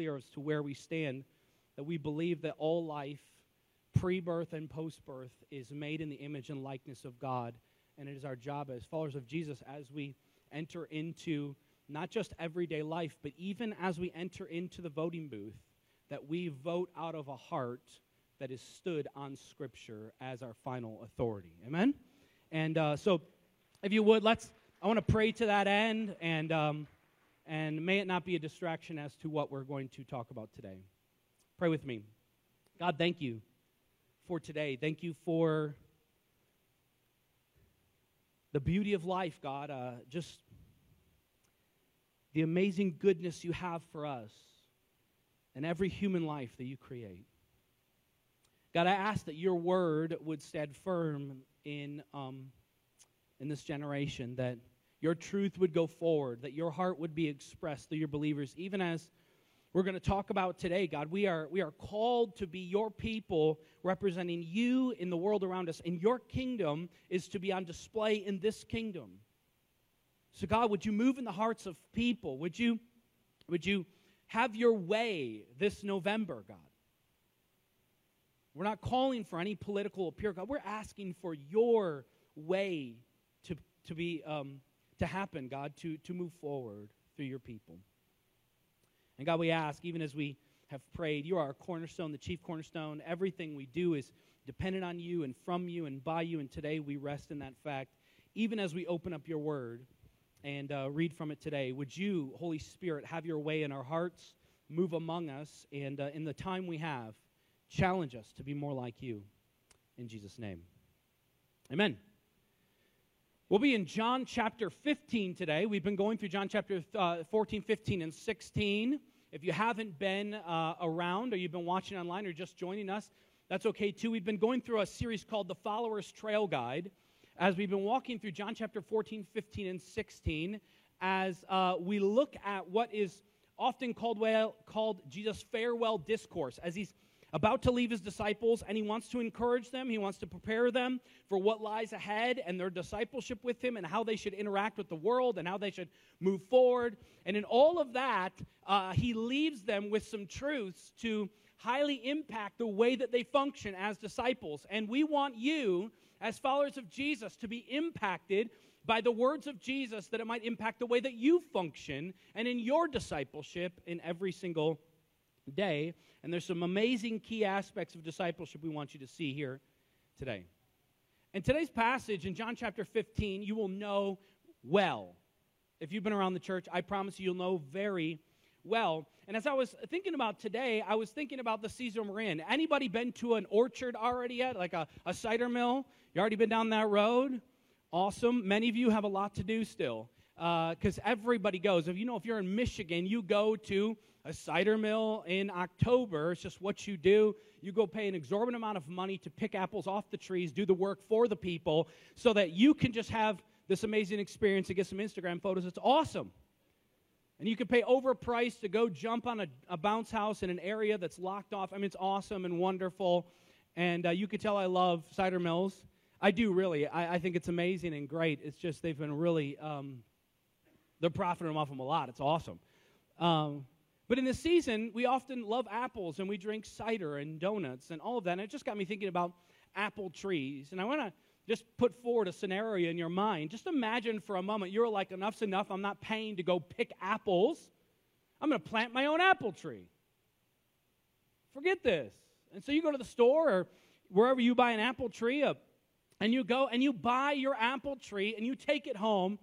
clear as to where we stand, that we believe that all life, pre birth and post birth, is made in the image and likeness of God. And it is our job as followers of Jesus as we enter into not just everyday life, but even as we enter into the voting booth, that we vote out of a heart that is stood on Scripture as our final authority. Amen? And uh, so, if you would, let's, I want to pray to that end, and, um, and may it not be a distraction as to what we're going to talk about today. Pray with me. God, thank you for today. Thank you for the beauty of life, God. Uh, just the amazing goodness you have for us and every human life that you create. God, I ask that your word would stand firm in, um, in this generation, that your truth would go forward, that your heart would be expressed through your believers, even as we're going to talk about today, God. We are, we are called to be your people representing you in the world around us, and your kingdom is to be on display in this kingdom. So, God, would you move in the hearts of people? Would you, would you have your way this November, God? We're not calling for any political appeal, God. We're asking for your way to, to be um, to happen, God, to, to move forward through your people. And God, we ask, even as we have prayed, you are our cornerstone, the chief cornerstone. Everything we do is dependent on you and from you and by you. And today we rest in that fact. Even as we open up your word and uh, read from it today, would you, Holy Spirit, have your way in our hearts, move among us, and uh, in the time we have, challenge us to be more like you. In Jesus' name. Amen. We'll be in John chapter 15 today. We've been going through John chapter uh, 14, 15, and 16. If you haven't been uh, around or you've been watching online or just joining us, that's okay too. We've been going through a series called the Follower's Trail Guide as we've been walking through John chapter 14, 15, and 16 as uh, we look at what is often called, well, called Jesus' farewell discourse as he's about to leave his disciples, and he wants to encourage them. He wants to prepare them for what lies ahead and their discipleship with him and how they should interact with the world and how they should move forward. And in all of that, uh, he leaves them with some truths to highly impact the way that they function as disciples. And we want you, as followers of Jesus, to be impacted by the words of Jesus that it might impact the way that you function and in your discipleship in every single day. And there's some amazing key aspects of discipleship we want you to see here today. In today's passage in John chapter 15, you will know well. If you've been around the church, I promise you, you'll know very well. And as I was thinking about today, I was thinking about the season we're in. Anybody been to an orchard already yet? Like a, a cider mill? You already been down that road? Awesome. Many of you have a lot to do still because uh, everybody goes. If you know, if you're in Michigan, you go to a cider mill in October. It's just what you do. You go pay an exorbitant amount of money to pick apples off the trees, do the work for the people, so that you can just have this amazing experience and get some Instagram photos. It's awesome. And you can pay overpriced to go jump on a, a, bounce house in an area that's locked off. I mean, it's awesome and wonderful. And uh, you can tell I love cider mills. I do really. I, I, think it's amazing and great. It's just they've been really, um, they're profiting off them a lot. It's awesome. Um, but in the season, we often love apples and we drink cider and donuts and all of that. And it just got me thinking about apple trees. And I want to just put forward a scenario in your mind. Just imagine for a moment you're like, enough's enough. I'm not paying to go pick apples. I'm going to plant my own apple tree. Forget this. And so you go to the store or wherever you buy an apple tree, and you go and you buy your apple tree and you take it home.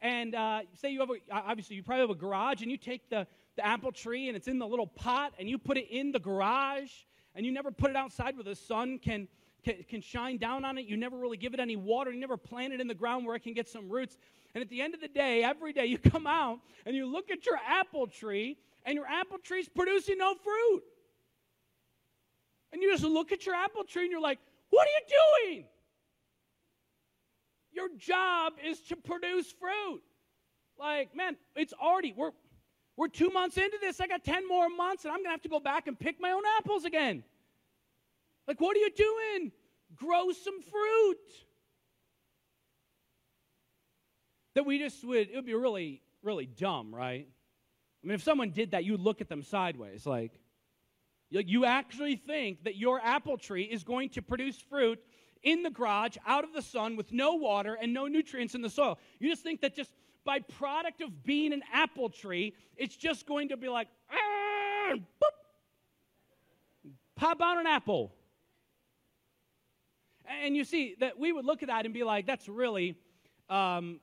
And uh, say you have a, obviously you probably have a garage and you take the, the apple tree and it's in the little pot and you put it in the garage and you never put it outside where the sun can, can, can shine down on it. You never really give it any water. You never plant it in the ground where it can get some roots. And at the end of the day, every day you come out and you look at your apple tree and your apple tree's producing no fruit. And you just look at your apple tree and you're like, what are you doing? Your job is to produce fruit. Like, man, it's already, we're, we're two months into this. I got 10 more months, and I'm going to have to go back and pick my own apples again. Like, what are you doing? Grow some fruit. That we just would, it would be really, really dumb, right? I mean, if someone did that, you'd look at them sideways. Like, you actually think that your apple tree is going to produce fruit in the garage, out of the sun, with no water and no nutrients in the soil. You just think that just by product of being an apple tree, it's just going to be like, ah, boop, pop out an apple. And you see that we would look at that and be like, that's really, um,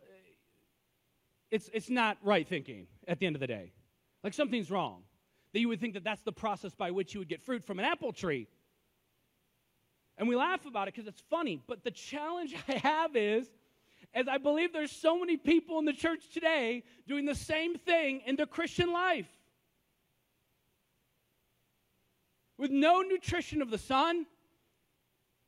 it's, it's not right thinking at the end of the day. Like something's wrong. That you would think that that's the process by which you would get fruit from an apple tree. And we laugh about it because it's funny. But the challenge I have is, as I believe there's so many people in the church today doing the same thing in the Christian life. With no nutrition of the Son,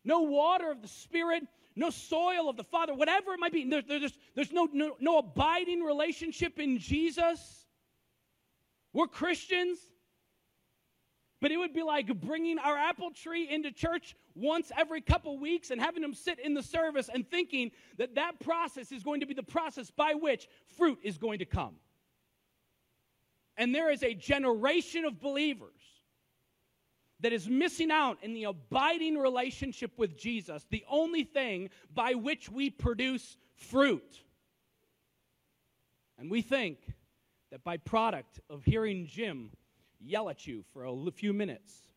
no water of the Spirit, no soil of the Father, whatever it might be. There, there's, there's no, no, no abiding relationship in Jesus. We're Christians. But it would be like bringing our apple tree into church once every couple weeks and having them sit in the service and thinking that that process is going to be the process by which fruit is going to come. And there is a generation of believers that is missing out in the abiding relationship with Jesus, the only thing by which we produce fruit. And we think that by product of hearing Jim yell at you for a few minutes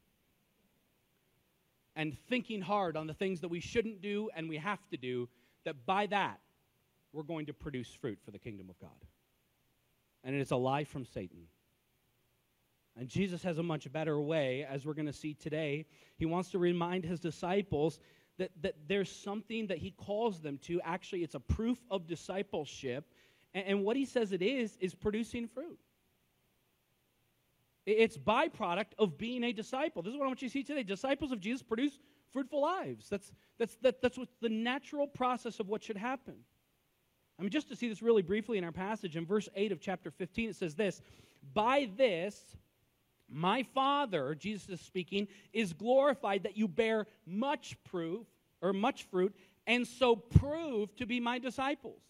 and thinking hard on the things that we shouldn't do and we have to do, that by that we're going to produce fruit for the kingdom of God. And it is a lie from Satan. And Jesus has a much better way, as we're going to see today. He wants to remind his disciples that, that there's something that he calls them to. Actually, it's a proof of discipleship. And, and what he says it is, is producing fruit. It's byproduct of being a disciple. This is what I want you to see today. Disciples of Jesus produce fruitful lives. That's, that's, that, that's what the natural process of what should happen. I mean, just to see this really briefly in our passage, in verse 8 of chapter 15, it says this By this, my Father, Jesus is speaking, is glorified that you bear much proof or much fruit, and so prove to be my disciples.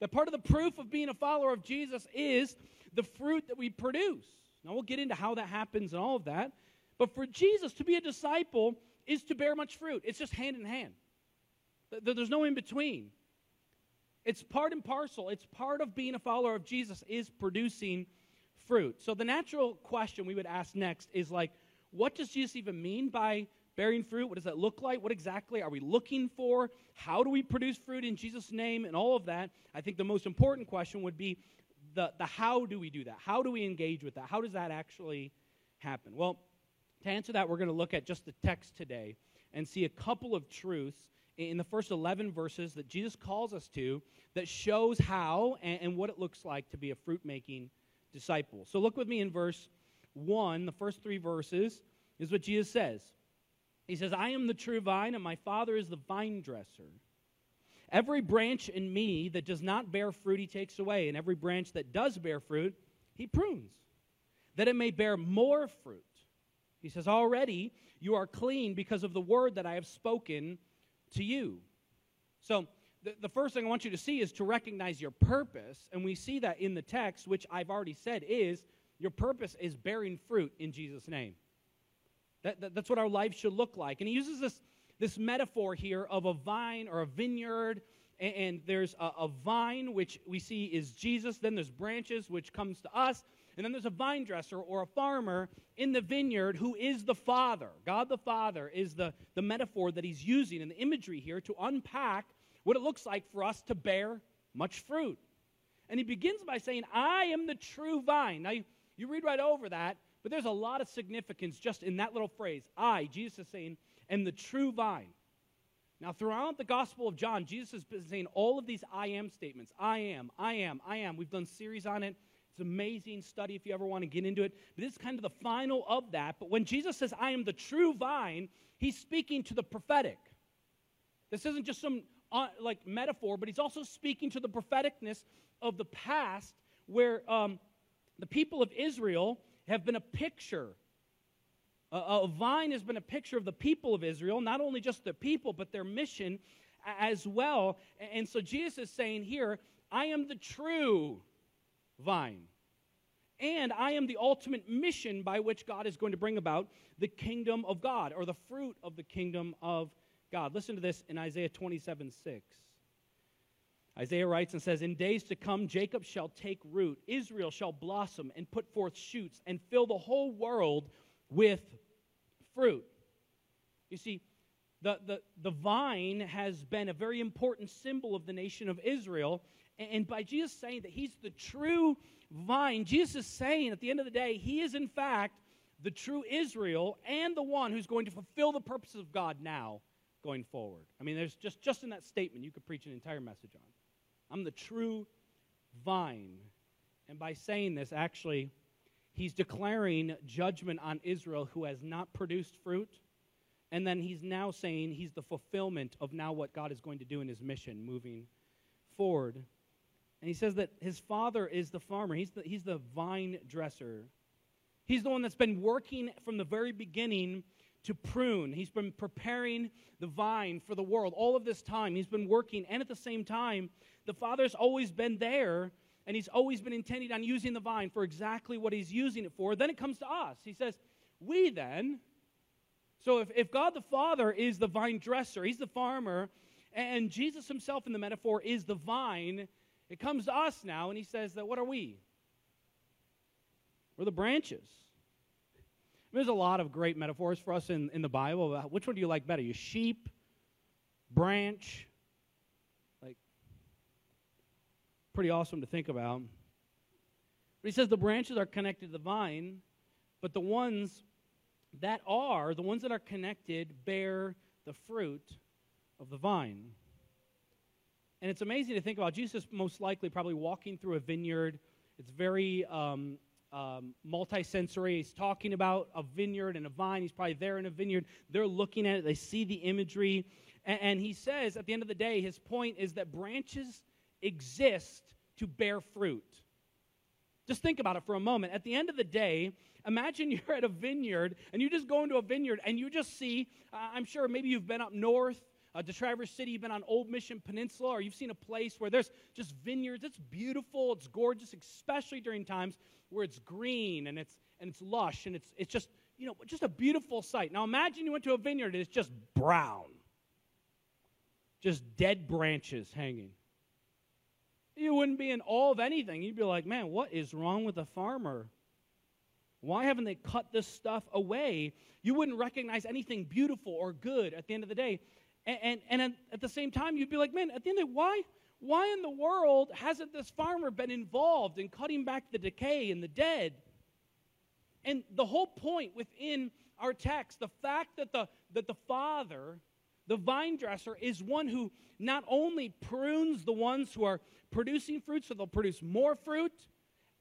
That part of the proof of being a follower of Jesus is the fruit that we produce. Now, we'll get into how that happens and all of that. But for Jesus, to be a disciple is to bear much fruit. It's just hand in hand, there's no in between. It's part and parcel. It's part of being a follower of Jesus is producing fruit. So the natural question we would ask next is like, what does Jesus even mean by bearing fruit? What does that look like? What exactly are we looking for? How do we produce fruit in Jesus' name? And all of that. I think the most important question would be the, the how do we do that? How do we engage with that? How does that actually happen? Well, to answer that, we're going to look at just the text today and see a couple of truths in the first 11 verses that Jesus calls us to that shows how and, and what it looks like to be a fruit making disciple. So look with me in verse 1, the first three verses is what Jesus says. He says, I am the true vine, and my Father is the vine dresser. Every branch in me that does not bear fruit, he takes away, and every branch that does bear fruit, he prunes, that it may bear more fruit. He says, Already you are clean because of the word that I have spoken to you. So, the, the first thing I want you to see is to recognize your purpose. And we see that in the text, which I've already said is your purpose is bearing fruit in Jesus' name. That, that, that's what our life should look like. And he uses this this metaphor here of a vine or a vineyard and, and there's a, a, vine which we see is jesus then there's branches which comes to us and then there's a vine dresser or a farmer in the vineyard who is the father. God the father is the, the metaphor that he's using and the imagery here to unpack what it looks like for us to bear much fruit. And he begins by saying i am the true vine. Now you, you read right over that but there's a lot of significance just in that little phrase i jesus is saying and the true vine. Now, throughout the Gospel of John, Jesus has been saying all of these I am statements I am, I am, I am. We've done series on it. It's an amazing study if you ever want to get into it. But this is kind of the final of that. But when Jesus says, I am the true vine, he's speaking to the prophetic. This isn't just some uh, like metaphor, but he's also speaking to the propheticness of the past where um, the people of Israel have been a picture a, a vine has been a picture of the people of Israel, not only just the people, but their mission as well. And so Jesus is saying here, I am the true vine. And I am the ultimate mission by which God is going to bring about the kingdom of God or the fruit of the kingdom of God. Listen to this in Isaiah 27 6. Isaiah writes and says, In days to come, Jacob shall take root, Israel shall blossom and put forth shoots, and fill the whole world with fruit. You see, the, the, the vine has been a very important symbol of the nation of Israel. And by Jesus saying that he's the true vine, Jesus is saying at the end of the day, he is in fact the true Israel and the one who's going to fulfill the purposes of God now going forward. I mean, there's just, just in that statement, you could preach an entire message on. I'm the true vine. And by saying this, actually, he's declaring judgment on Israel who has not produced fruit. And then he's now saying he's the fulfillment of now what God is going to do in his mission moving forward. And he says that his father is the farmer, he's the, he's the vine dresser. He's the one that's been working from the very beginning to prune. He's been preparing the vine for the world all of this time. He's been working, and at the same time, the Father's always been there, and He's always been intending on using the vine for exactly what He's using it for. Then it comes to us. He says, We then, so if, if God the Father is the vine dresser, He's the farmer, and Jesus Himself in the metaphor is the vine, it comes to us now, and He says that what are we? We're the branches. There's a lot of great metaphors for us in, in the Bible. Which one do you like better? You sheep, branch, like pretty awesome to think about. But he says the branches are connected to the vine, but the ones that are, the ones that are connected, bear the fruit of the vine. And it's amazing to think about Jesus most likely probably walking through a vineyard. It's very um, um, multisensory. He's talking about a vineyard and a vine. He's probably there in a vineyard. They're looking at it, they see the imagery. And, and he says, at the end of the day, his point is that branches exist to bear fruit. Just think about it for a moment. At the end of the day, imagine you're at a vineyard and you just go into a vineyard and you just see, uh, I'm sure maybe you've been up north uh, to Traverse City, you've been on Old Mission Peninsula, or you've seen a place where there's just vineyards. It's beautiful, it's gorgeous, especially during times where it's green and it's and it's lush and it's it's just you know just a beautiful sight. Now imagine you went to a vineyard and it's just brown, just dead branches hanging. You wouldn't be in awe of anything. You'd be like, man, what is wrong with the farmer? Why haven't they cut this stuff away? You wouldn't recognize anything beautiful or good at the end of the day. And, and, and at the same time, you'd be like, man, at the end of the day, why, why in the world hasn't this farmer been involved in cutting back the decay and the dead? And the whole point within our text, the fact that the, that the father, the vine dresser, is one who not only prunes the ones who are producing fruit so they'll produce more fruit,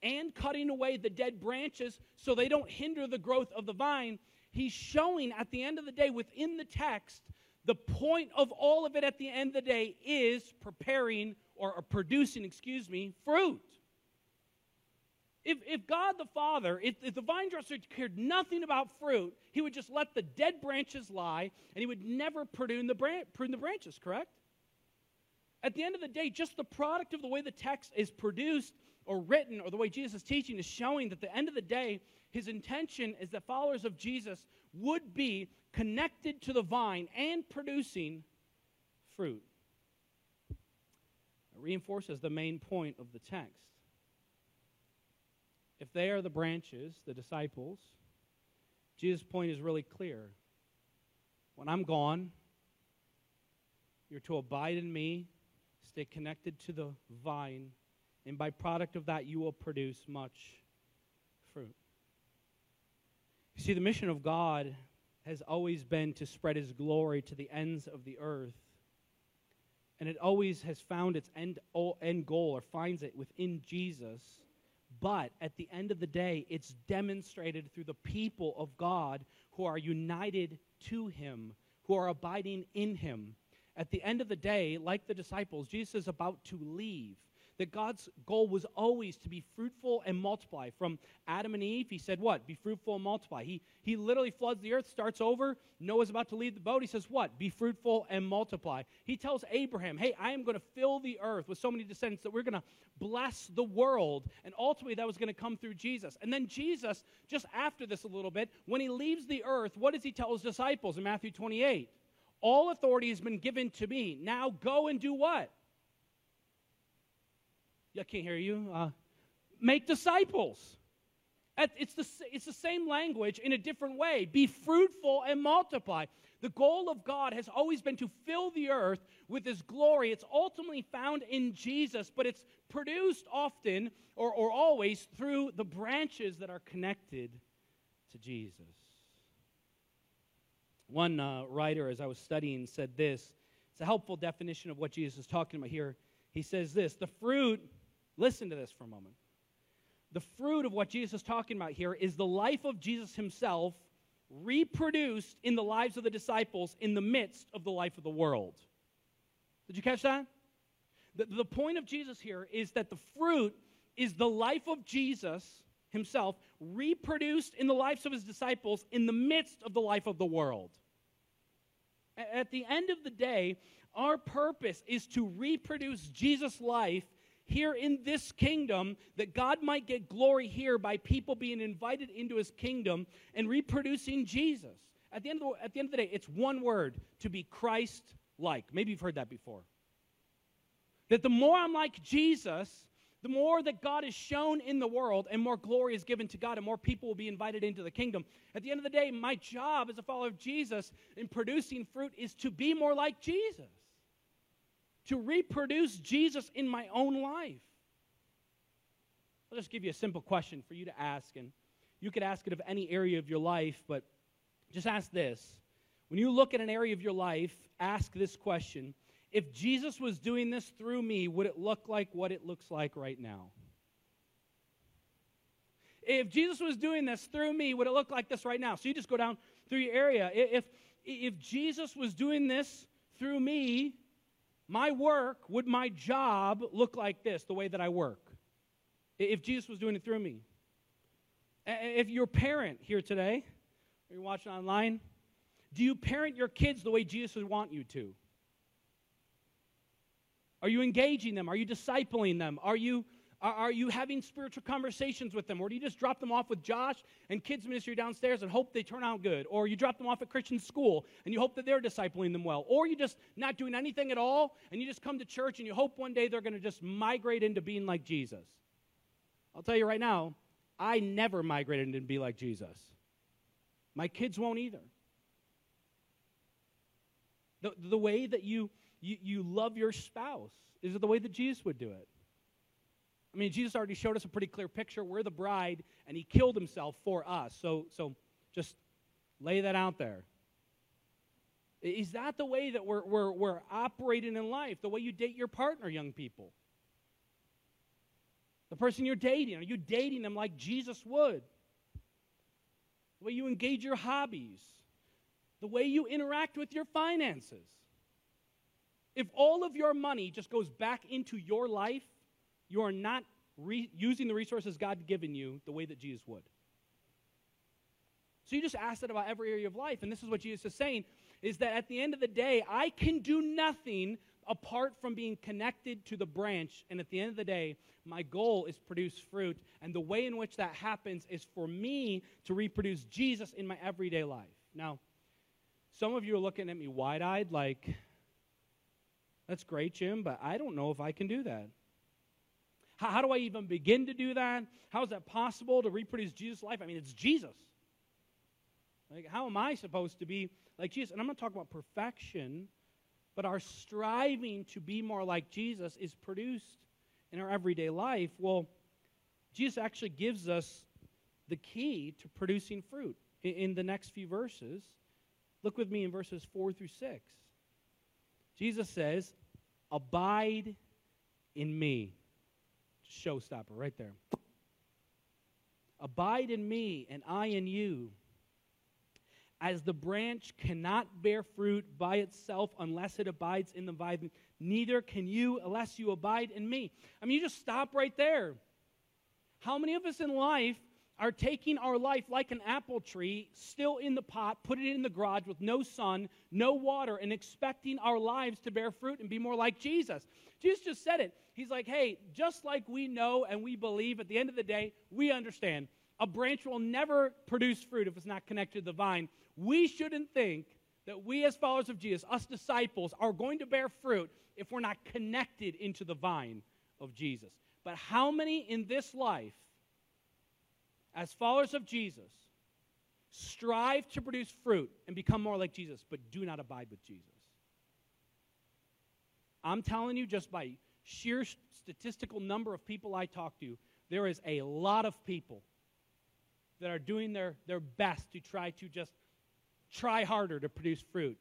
and cutting away the dead branches so they don't hinder the growth of the vine, he's showing at the end of the day within the text the point of all of it at the end of the day is preparing or, producing, excuse me, fruit. If, if God the Father, if, if the vine dresser cared nothing about fruit, he would just let the dead branches lie and he would never prune the, bran- prune the branches, correct? At the end of the day, just the product of the way the text is produced or written or the way Jesus is teaching is showing that at the end of the day, his intention is that followers of Jesus would be connected to the vine and producing fruit. It reinforces the main point of the text. If they are the branches, the disciples, Jesus' point is really clear. When I'm gone, you're to abide in me, stay connected to the vine, and by product of that, you will produce much fruit. You see, the mission of God has always been to spread his glory to the ends of the earth. And it always has found its end, end goal or finds it within Jesus. But at the end of the day, it's demonstrated through the people of God who are united to him, who are abiding in him. At the end of the day, like the disciples, Jesus is about to leave. That God's goal was always to be fruitful and multiply. From Adam and Eve, he said, What? Be fruitful and multiply. He, he literally floods the earth, starts over. Noah's about to leave the boat. He says, What? Be fruitful and multiply. He tells Abraham, Hey, I am going to fill the earth with so many descendants that we're going to bless the world. And ultimately, that was going to come through Jesus. And then Jesus, just after this a little bit, when he leaves the earth, what does he tell his disciples in Matthew 28? All authority has been given to me. Now go and do what? I can't hear you. Uh, make disciples. It's the, it's the same language in a different way. Be fruitful and multiply. The goal of God has always been to fill the earth with His glory. It's ultimately found in Jesus, but it's produced often or, or always through the branches that are connected to Jesus. One uh, writer, as I was studying, said this. It's a helpful definition of what Jesus is talking about here. He says this The fruit Listen to this for a moment. The fruit of what Jesus is talking about here is the life of Jesus himself reproduced in the lives of the disciples in the midst of the life of the world. Did you catch that? The, the point of Jesus here is that the fruit is the life of Jesus himself reproduced in the lives of his disciples in the midst of the life of the world. At the end of the day, our purpose is to reproduce Jesus' life here in this kingdom that God might get glory here by people being invited into his kingdom and reproducing Jesus. At the end of the, at the, end of the day, it's one word to be Christ like. Maybe you've heard that before. That the more I'm like Jesus, the more that God is shown in the world and more glory is given to God and more people will be invited into the kingdom. At the end of the day, my job as a follower of Jesus in producing fruit is to be more like Jesus to reproduce Jesus in my own life? I'll just give you a simple question for you to ask, and you could ask it of any area of your life, but just ask this. When you look at an area of your life, ask this question If Jesus was doing this through me, would it look like what it looks like right now? If Jesus was doing this through me, would it look like this right now? So you just go down through your area. If, if Jesus was doing this through me, my work, would my job look like this, the way that I work? If Jesus was doing it through me. If you're a parent here today, or you're watching online, do you parent your kids the way Jesus would want you to? Are you engaging them? Are you discipling them? Are you are, are, you having spiritual conversations with them? Or do you just drop them off with Josh and kids ministry downstairs and hope they turn out good? Or you drop them off at Christian school and you hope that they're discipling them well? Or you just not doing anything at all and you just come to church and you hope one day they're going to just migrate into being like Jesus? I'll tell you right now, I never migrated into be like Jesus. My kids won't either. The, the way that you, you, you love your spouse is the way that Jesus would do it. I mean, Jesus already showed us a pretty clear picture. We're the bride, and he killed himself for us. So, so just lay that out there. Is that the way that we're, we're, we're operating in life? The way you date your partner, young people? The person you're dating, are you dating them like Jesus would? The way you engage your hobbies? The way you interact with your finances? If all of your money just goes back into your life, you are not re- using the resources God given you the way that Jesus would. So you just ask that about every area of life. And this is what Jesus is saying is that at the end of the day, I can do nothing apart from being connected to the branch. And at the end of the day, my goal is produce fruit. And the way in which that happens is for me to reproduce Jesus in my everyday life. Now, some of you are looking at me wide eyed, like, that's great, Jim, but I don't know if I can do that. How, how do I even begin to do that? How is that possible to reproduce Jesus' life? I mean, it's Jesus. Like, how am I supposed to be like Jesus? And I'm not talking about perfection, but our striving to be more like Jesus is produced in our everyday life. Well, Jesus actually gives us the key to producing fruit in, in the next few verses. Look with me in verses 4 through 6. Jesus says, Abide in me showstopper right there. Abide in me, and I in you. As the branch cannot bear fruit by itself unless it abides in the vine, neither can you unless you abide in me. I mean, you just stop right there. How many of us in life are taking our life like an apple tree, still in the pot, putting it in the garage with no sun, no water, and expecting our lives to bear fruit and be more like Jesus? Jesus just said it. He's like, hey, just like we know and we believe, at the end of the day, we understand a branch will never produce fruit if it's not connected to the vine. We shouldn't think that we, as followers of Jesus, us disciples, are going to bear fruit if we're not connected into the vine of Jesus. But how many in this life, as followers of Jesus, strive to produce fruit and become more like Jesus, but do not abide with Jesus? I'm telling you, just by sheer statistical number of people I talk to, there is a lot of people that are doing their, their best to try to just try harder to produce fruit,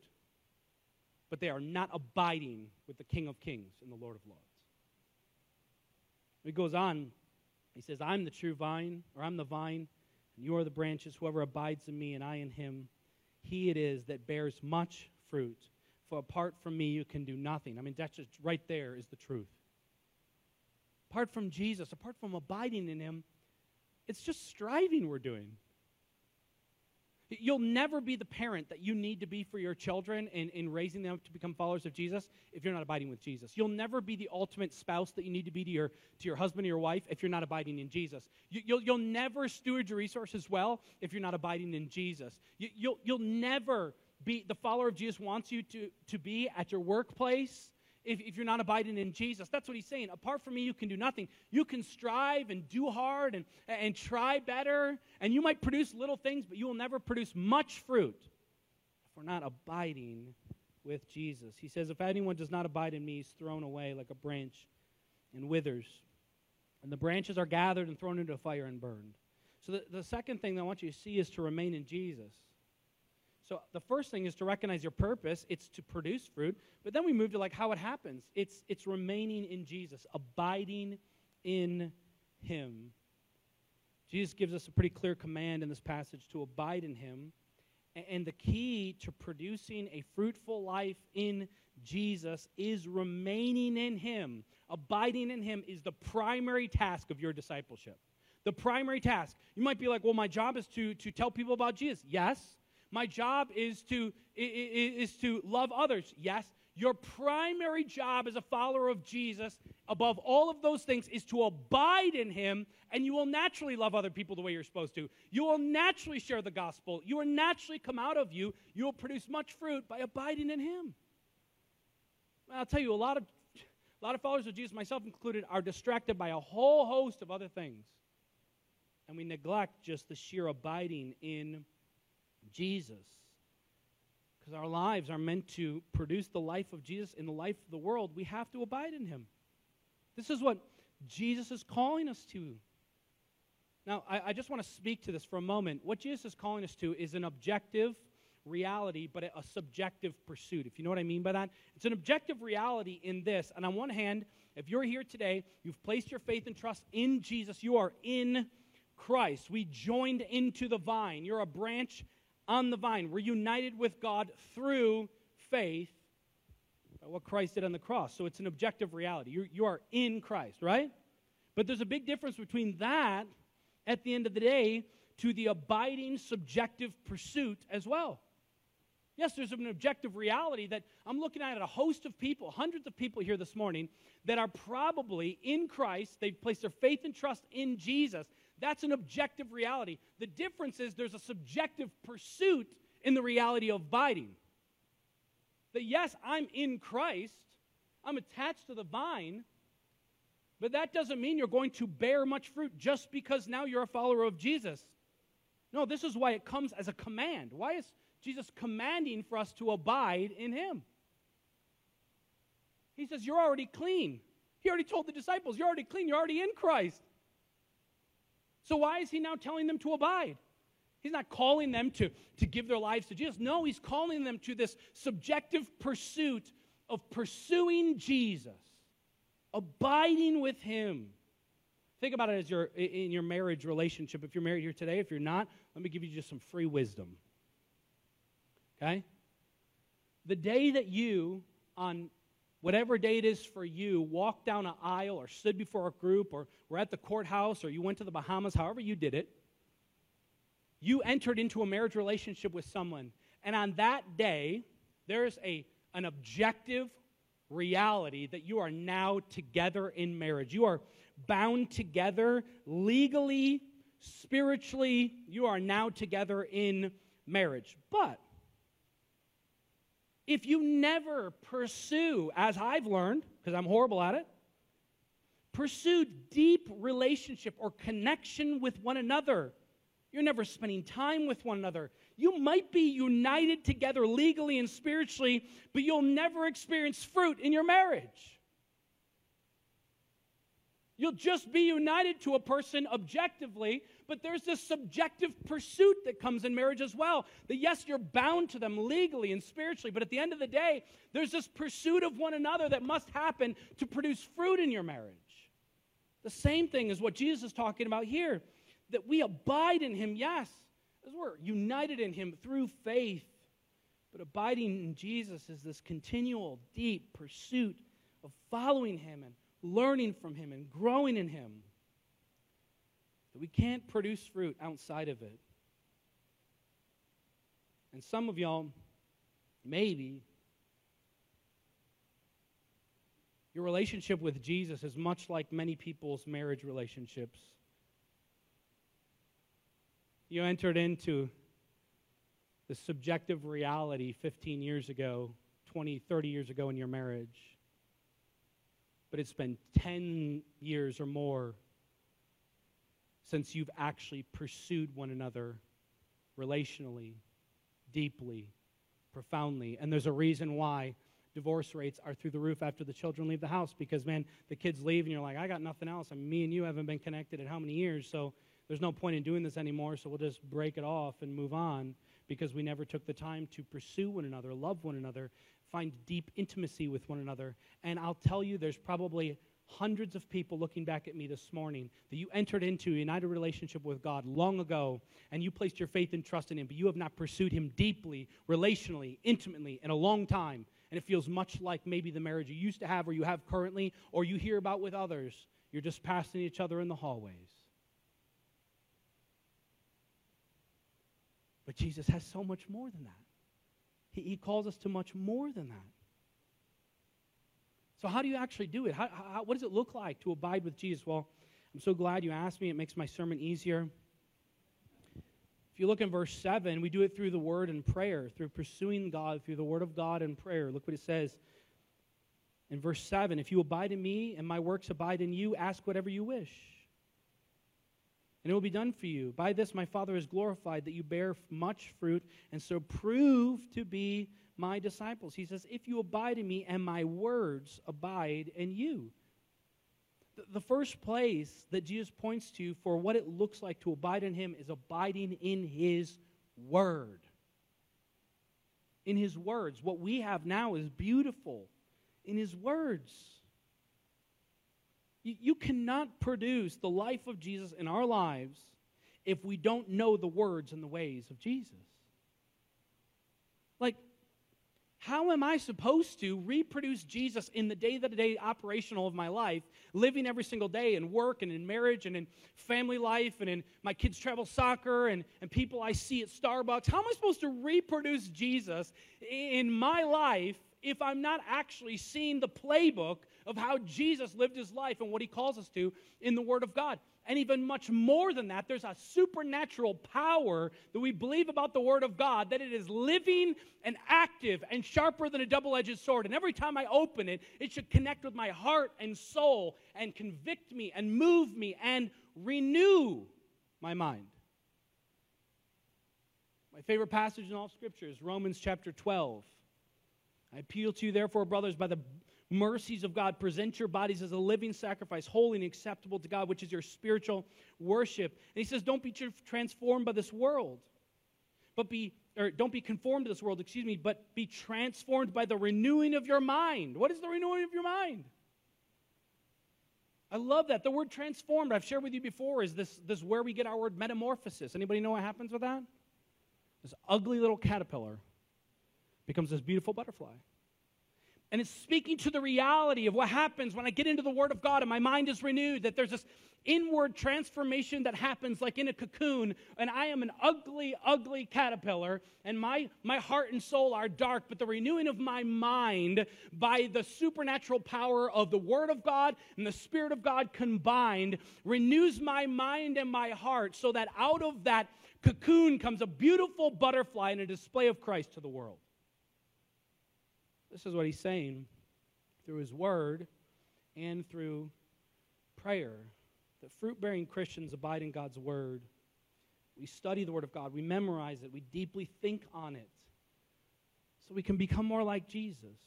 but they are not abiding with the King of Kings and the Lord of Lords. It goes on, he says, I'm the true vine, or I'm the vine, and you are the branches. Whoever abides in me and I in him, he it is that bears much fruit. For apart from me, you can do nothing. I mean, that's just right there is the truth. Apart from Jesus, apart from abiding in him, it's just striving we're doing. You'll never be the parent that you need to be for your children in, in raising them to become followers of Jesus if you're not abiding with Jesus. You'll never be the ultimate spouse that you need to be to your, to your husband or your wife if you're not abiding in Jesus. You, will you'll, you'll never steward your resources well if you're not abiding in Jesus. You, you'll, you'll never be the follower of Jesus wants you to, to be at your workplace if, if you're not abiding in Jesus. That's what he's saying. Apart from me, you can do nothing. You can strive and do hard and, and try better, and you might produce little things, but you will never produce much fruit if we're not abiding with Jesus. He says, If anyone does not abide in me, he's thrown away like a branch and withers. And the branches are gathered and thrown into a fire and burned. So the, the second thing that I want you to see is to remain in Jesus. So the first thing is to recognize your purpose. It's to produce fruit. But then we move to like how it happens. It's it's remaining in Jesus, abiding in him. Jesus gives us a pretty clear command in this passage to abide in him. And the key to producing a fruitful life in Jesus is remaining in him. Abiding in him is the primary task of your discipleship. The primary task. You might be like, well, my job is to, to tell people about Jesus. Yes. My job is to, is to love others. Yes. Your primary job as a follower of Jesus, above all of those things, is to abide in Him, and you will naturally love other people the way you're supposed to. You will naturally share the gospel. You will naturally come out of you. You will produce much fruit by abiding in Him. I'll tell you, a lot of, a lot of followers of Jesus, myself included, are distracted by a whole host of other things. And we neglect just the sheer abiding in Jesus. Because our lives are meant to produce the life of Jesus in the life of the world, we have to abide in him. This is what Jesus is calling us to. Now, I, I just want to speak to this for a moment. What Jesus is calling us to is an objective reality, but a, subjective pursuit. If you know what I mean by that, it's an objective reality in this. And on one hand, if you're here today, you've placed your faith and trust in Jesus, you are in Christ. We joined into the vine. You're a branch on the vine. We're united with God through faith what Christ did on the cross. So it's an objective reality. You're, you are in Christ, right? But there's a big difference between that at the end of the day to the abiding subjective pursuit as well. Yes, there's an objective reality that I'm looking at a host of people, hundreds of people here this morning, that are probably in Christ. They've placed their faith and trust in Jesus. That's an objective reality. The difference is there's a subjective pursuit in the reality of abiding. That yes, I'm in Christ, I'm attached to the vine, but that doesn't mean you're going to bear much fruit just because now you're a follower of Jesus. No, this is why it comes as a command. Why is Jesus commanding for us to abide in Him? He says, You're already clean. He already told the disciples, You're already clean. You're already in Christ. So why is he now telling them to abide? He's not calling them to, to give their lives to Jesus. No, he's calling them to this subjective pursuit of pursuing Jesus, abiding with him. Think about it as your in your marriage relationship. If you're married here today, if you're not, let me give you just some free wisdom. Okay? The day that you on whatever day it is for you, walked down an aisle or stood before a group or were at the courthouse or you went to the Bahamas, however you did it, you entered into a marriage relationship with someone. And on that day, there's a, an objective reality that you are now together in marriage. You are bound together legally, spiritually. You are now together in marriage. But if you never pursue, as I've learned, because I'm horrible at it, pursue deep relationship or connection with one another, you're never spending time with one another. You might be united together legally and spiritually, but you'll never experience fruit in your marriage. You'll just be united to a person objectively, but there's this subjective pursuit that comes in marriage as well. That yes, you're bound to them legally and spiritually, but at the end of the day, there's this pursuit of one another that must happen to produce fruit in your marriage. The same thing is what Jesus is talking about here that we abide in him, yes, as we're united in him through faith. But abiding in Jesus is this continual, deep pursuit of following him and learning from him and growing in him. We can't produce fruit outside of it. And some of y'all, maybe, your relationship with Jesus is much like many people's marriage relationships. You entered into the subjective reality 15 years ago, 20, 30 years ago in your marriage. But it's been 10 years or more since you've actually pursued one another relationally, deeply, profoundly. And there's a reason why divorce rates are through the roof after the children leave the house because, man, the kids leave and you're like, I got nothing else. I mean, me and you haven't been connected in how many years? So there's no point in doing this anymore, so we'll just break it off and move on because we never took the time to pursue one another, love one another, find deep intimacy with one another. And I'll tell you, there's probably hundreds of people looking back at me this morning that you entered into a united relationship with God long ago and you placed your faith and trust in Him, but you have not pursued Him deeply, relationally, intimately in a long time. And it feels much like maybe the marriage you used to have or you have currently or you hear about with others. You're just passing each other in the hallways. But Jesus has so much more than that. He, he calls us to much more than that. So, how do you actually do it? How, how, what does it look like to abide with Jesus? Well, I'm so glad you asked me. It makes my sermon easier. If you look in verse 7, we do it through the word and prayer, through pursuing God, through the word of God and prayer. Look what it says in verse 7 If you abide in me and my works abide in you, ask whatever you wish and it will be done for you. By this my Father is glorified, that you bear much fruit, and so prove to be my disciples. He says, If you abide in me, and my words abide in you. The first place that Jesus points to for what it looks like to abide in him is abiding in his word. In his words. What we have now is beautiful in his words. You, cannot produce the life of Jesus in our lives if we don't know the words and the ways of Jesus. Like, how am I supposed to reproduce Jesus in the day to day operational of my life, living every single day in work and in marriage and in family life and in my kids' travel soccer and, and people I see at Starbucks? How am I supposed to reproduce Jesus in my life if I'm not actually seeing the playbook of how Jesus lived his life and what he calls us to in the Word of God. And even much more than that, there's a supernatural power that we believe about the Word of God that it is living and active and sharper than a double edged sword. And every time I open it, it should connect with my heart and soul and convict me and move me and renew my mind. My favorite passage in all Scripture is Romans chapter 12. I appeal to you, therefore, brothers, by the mercies of God, present your bodies as a living sacrifice, holy and acceptable to God, which is your spiritual worship. And he says, don't be transformed by this world, but be, or don't be conformed to this world, excuse me, but be transformed by the renewing of your mind. What is the renewing of your mind? I love that. The word transformed, I've shared with you before, is this, this where we get our word metamorphosis. Anybody know what happens with that? This ugly little caterpillar becomes this beautiful butterfly. And it's speaking to the reality of what happens when I get into the Word of God and my mind is renewed, that there's this inward transformation that happens like in a cocoon. And I am an ugly, ugly caterpillar, and my, my heart and soul are dark. But the renewing of my mind by the supernatural power of the Word of God and the Spirit of God combined renews my mind and my heart so that out of that cocoon comes a beautiful butterfly and a display of Christ to the world. This is what he's saying through his word and through prayer. That fruit bearing Christians abide in God's word. We study the word of God, we memorize it, we deeply think on it so we can become more like Jesus.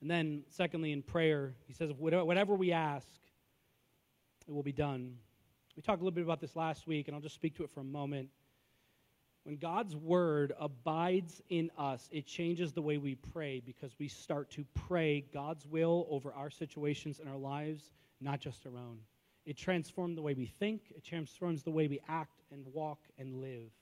And then, secondly, in prayer, he says, whatever we ask, it will be done. We talked a little bit about this last week, and I'll just speak to it for a moment. When God's word abides in us, it changes the way we pray because we start to pray God's will over our situations and our lives, not just our own. It transforms the way we think, it transforms the way we act and walk and live.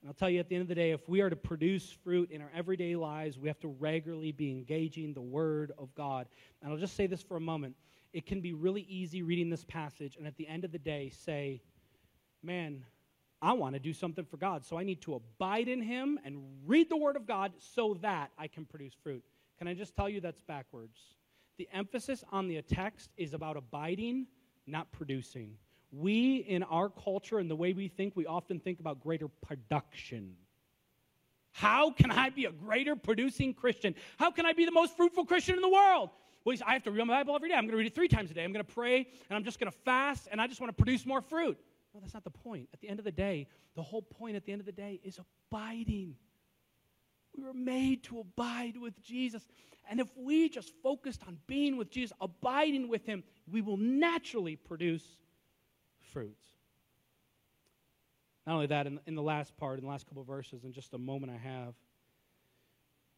And I'll tell you at the end of the day, if we are to produce fruit in our everyday lives, we have to regularly be engaging the Word of God. And I'll just say this for a moment. It can be really easy reading this passage and at the end of the day say, man, I want to do something for God. So I need to abide in Him and read the Word of God so that I can produce fruit. Can I just tell you that's backwards? The emphasis on the text is about abiding, not producing. We, in our culture and the way we think, we often think about greater production. How can I be a greater producing Christian? How can I be the most fruitful Christian in the world? Well, I have to read my Bible every day. I'm going to read it three times a day. I'm going to pray, and I'm just going to fast, and I just want to produce more fruit. No, that's not the point. At the end of the day, the whole point at the end of the day is abiding. We were made to abide with Jesus. And if we just focused on being with Jesus, abiding with Him, we will naturally produce fruits. Not only that, in, in the last part, in the last couple verses, in just a moment I have,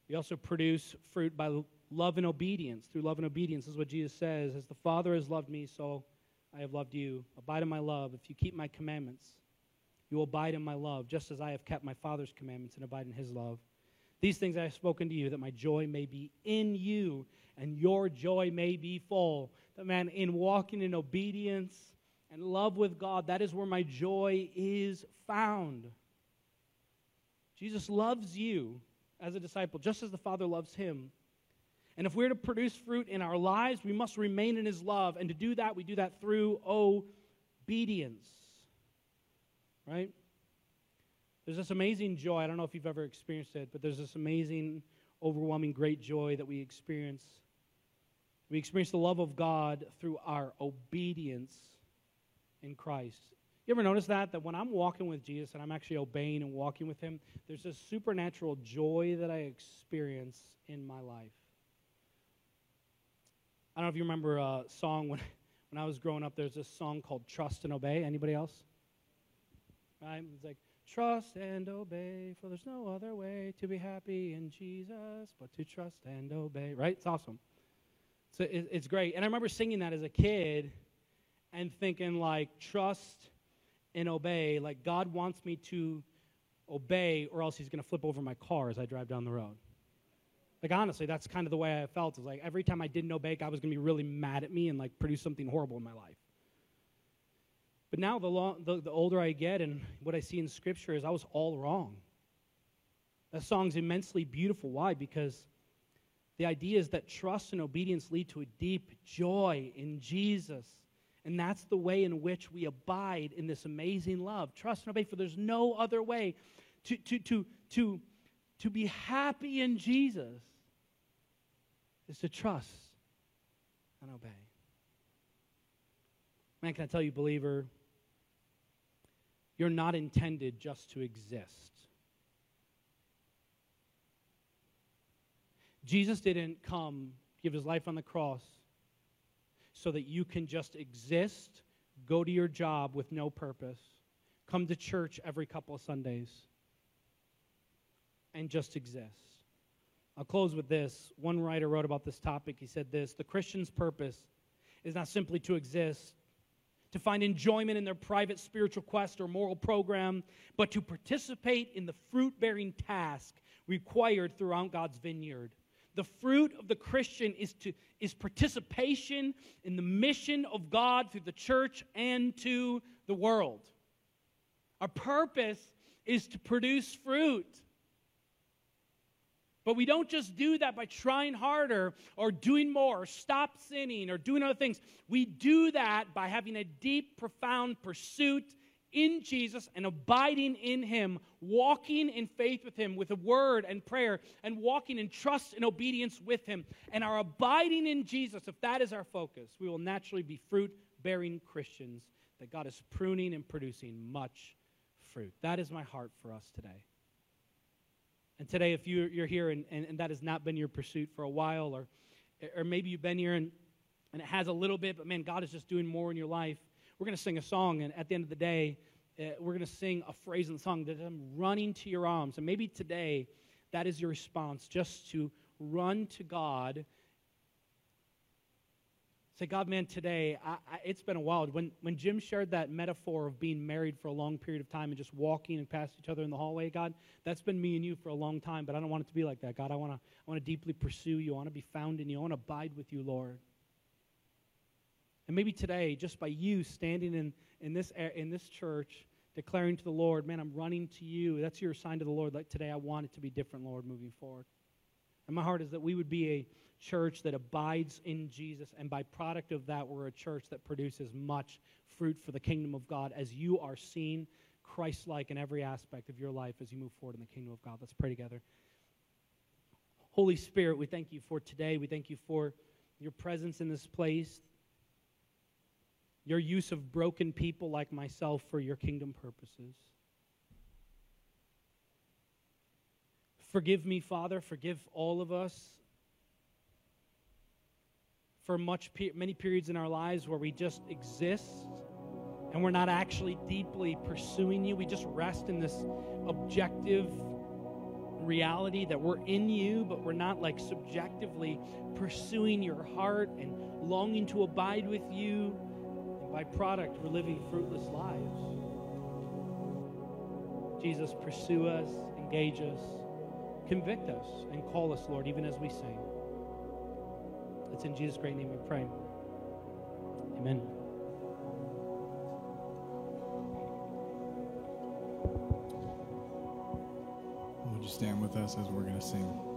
we also produce fruit by love and obedience. Through love and obedience, this is what Jesus says As the Father has loved me, so I have loved you. Abide in my love. If you keep my commandments, you will abide in my love, just as I have kept my Father's commandments and abide in his love. These things I have spoken to you, that my joy may be in you and your joy may be full. That man, in walking in obedience and love with God, that is where my joy is found. Jesus loves you as a disciple, just as the Father loves him. And if we're to produce fruit in our lives, we must remain in His love. And to do that, we do that through obedience. Right? There's this amazing joy. I don't know if you've ever experienced it, but there's this amazing, overwhelming, great joy that we experience. We experience the love of God through our obedience in Christ. You ever notice that? That when I'm walking with Jesus and I'm actually obeying and walking with Him, there's this supernatural joy that I experience in my life. I don't know if you remember a song when, when I was growing up. There's this song called Trust and Obey. Anybody else? Right? It's like, Trust and obey, for there's no other way to be happy in Jesus but to trust and obey. Right? It's awesome. So it, it's great. And I remember singing that as a kid and thinking, like, trust and obey. Like, God wants me to obey, or else He's going to flip over my car as I drive down the road. Like honestly, that's kind of the way I felt. Was like every time I didn't obey, God was going to be really mad at me and like produce something horrible in my life. But now, the, long, the, the older I get, and what I see in Scripture is I was all wrong. That song's immensely beautiful. Why? Because the idea is that trust and obedience lead to a deep joy in Jesus. And that's the way in which we abide in this amazing love. Trust and obey, for there's no other way to, to, to, to, to be happy in Jesus is to trust and obey. Man, can I tell you, believer, you're not intended just to exist. Jesus didn't come, give his life on the cross, so that you can just exist, go to your job with no purpose, come to church every couple of Sundays, and just exist. I'll close with this. One writer wrote about this topic. He said this The Christian's purpose is not simply to exist, to find enjoyment in their private spiritual quest or moral program, but to participate in the fruit bearing task required throughout God's vineyard. The fruit of the Christian is, to, is participation in the mission of God through the church and to the world. Our purpose is to produce fruit. But we don't just do that by trying harder or doing more or stop sinning or doing other things. We do that by having a deep, profound pursuit in Jesus and abiding in Him, walking in faith with Him with a word and prayer, and walking in trust and obedience with Him. And our abiding in Jesus, if that is our focus, we will naturally be fruit bearing Christians that God is pruning and producing much fruit. That is my heart for us today. And today, if you're, here and, and, and that has not been your pursuit for a while, or, or maybe you've been here and, and it has a little bit, but man, God is just doing more in your life, we're going to sing a song, and at the end of the day, uh, we're going to sing a phrase in the song that I'm running to your arms. And maybe today, that is your response, just to run to God Say, God, man, today, I, I, it's been a while. When, when Jim shared that metaphor of being married for a long period of time and just walking and past each other in the hallway, God, that's been me and you for a long time, but I don't want it to be like that. God, I want to I wanna deeply pursue you. I want to be found in you. I want to abide with you, Lord. And maybe today, just by you standing in, in, this, in this church, declaring to the Lord, man, I'm running to you. That's your sign to the Lord. Like today, I want it to be different, Lord, moving forward. And my heart is that we would be a church that abides in Jesus, and by product of that, we're a church that produces much fruit for the kingdom of God as you are seen Christ like in every aspect of your life as you move forward in the kingdom of God. Let's pray together. Holy Spirit, we thank you for today. We thank you for your presence in this place, your use of broken people like myself for your kingdom purposes. Forgive me, Father. Forgive all of us for much many periods in our lives where we just exist and we're not actually deeply pursuing you. We just rest in this objective reality that we're in you, but we're not like subjectively pursuing your heart and longing to abide with you. And by product, we're living fruitless lives. Jesus, pursue us, engage us, convict us, and call us, Lord, even as we sing. It's in Jesus' great name we pray. Amen. Would you stand with us as we're going to sing?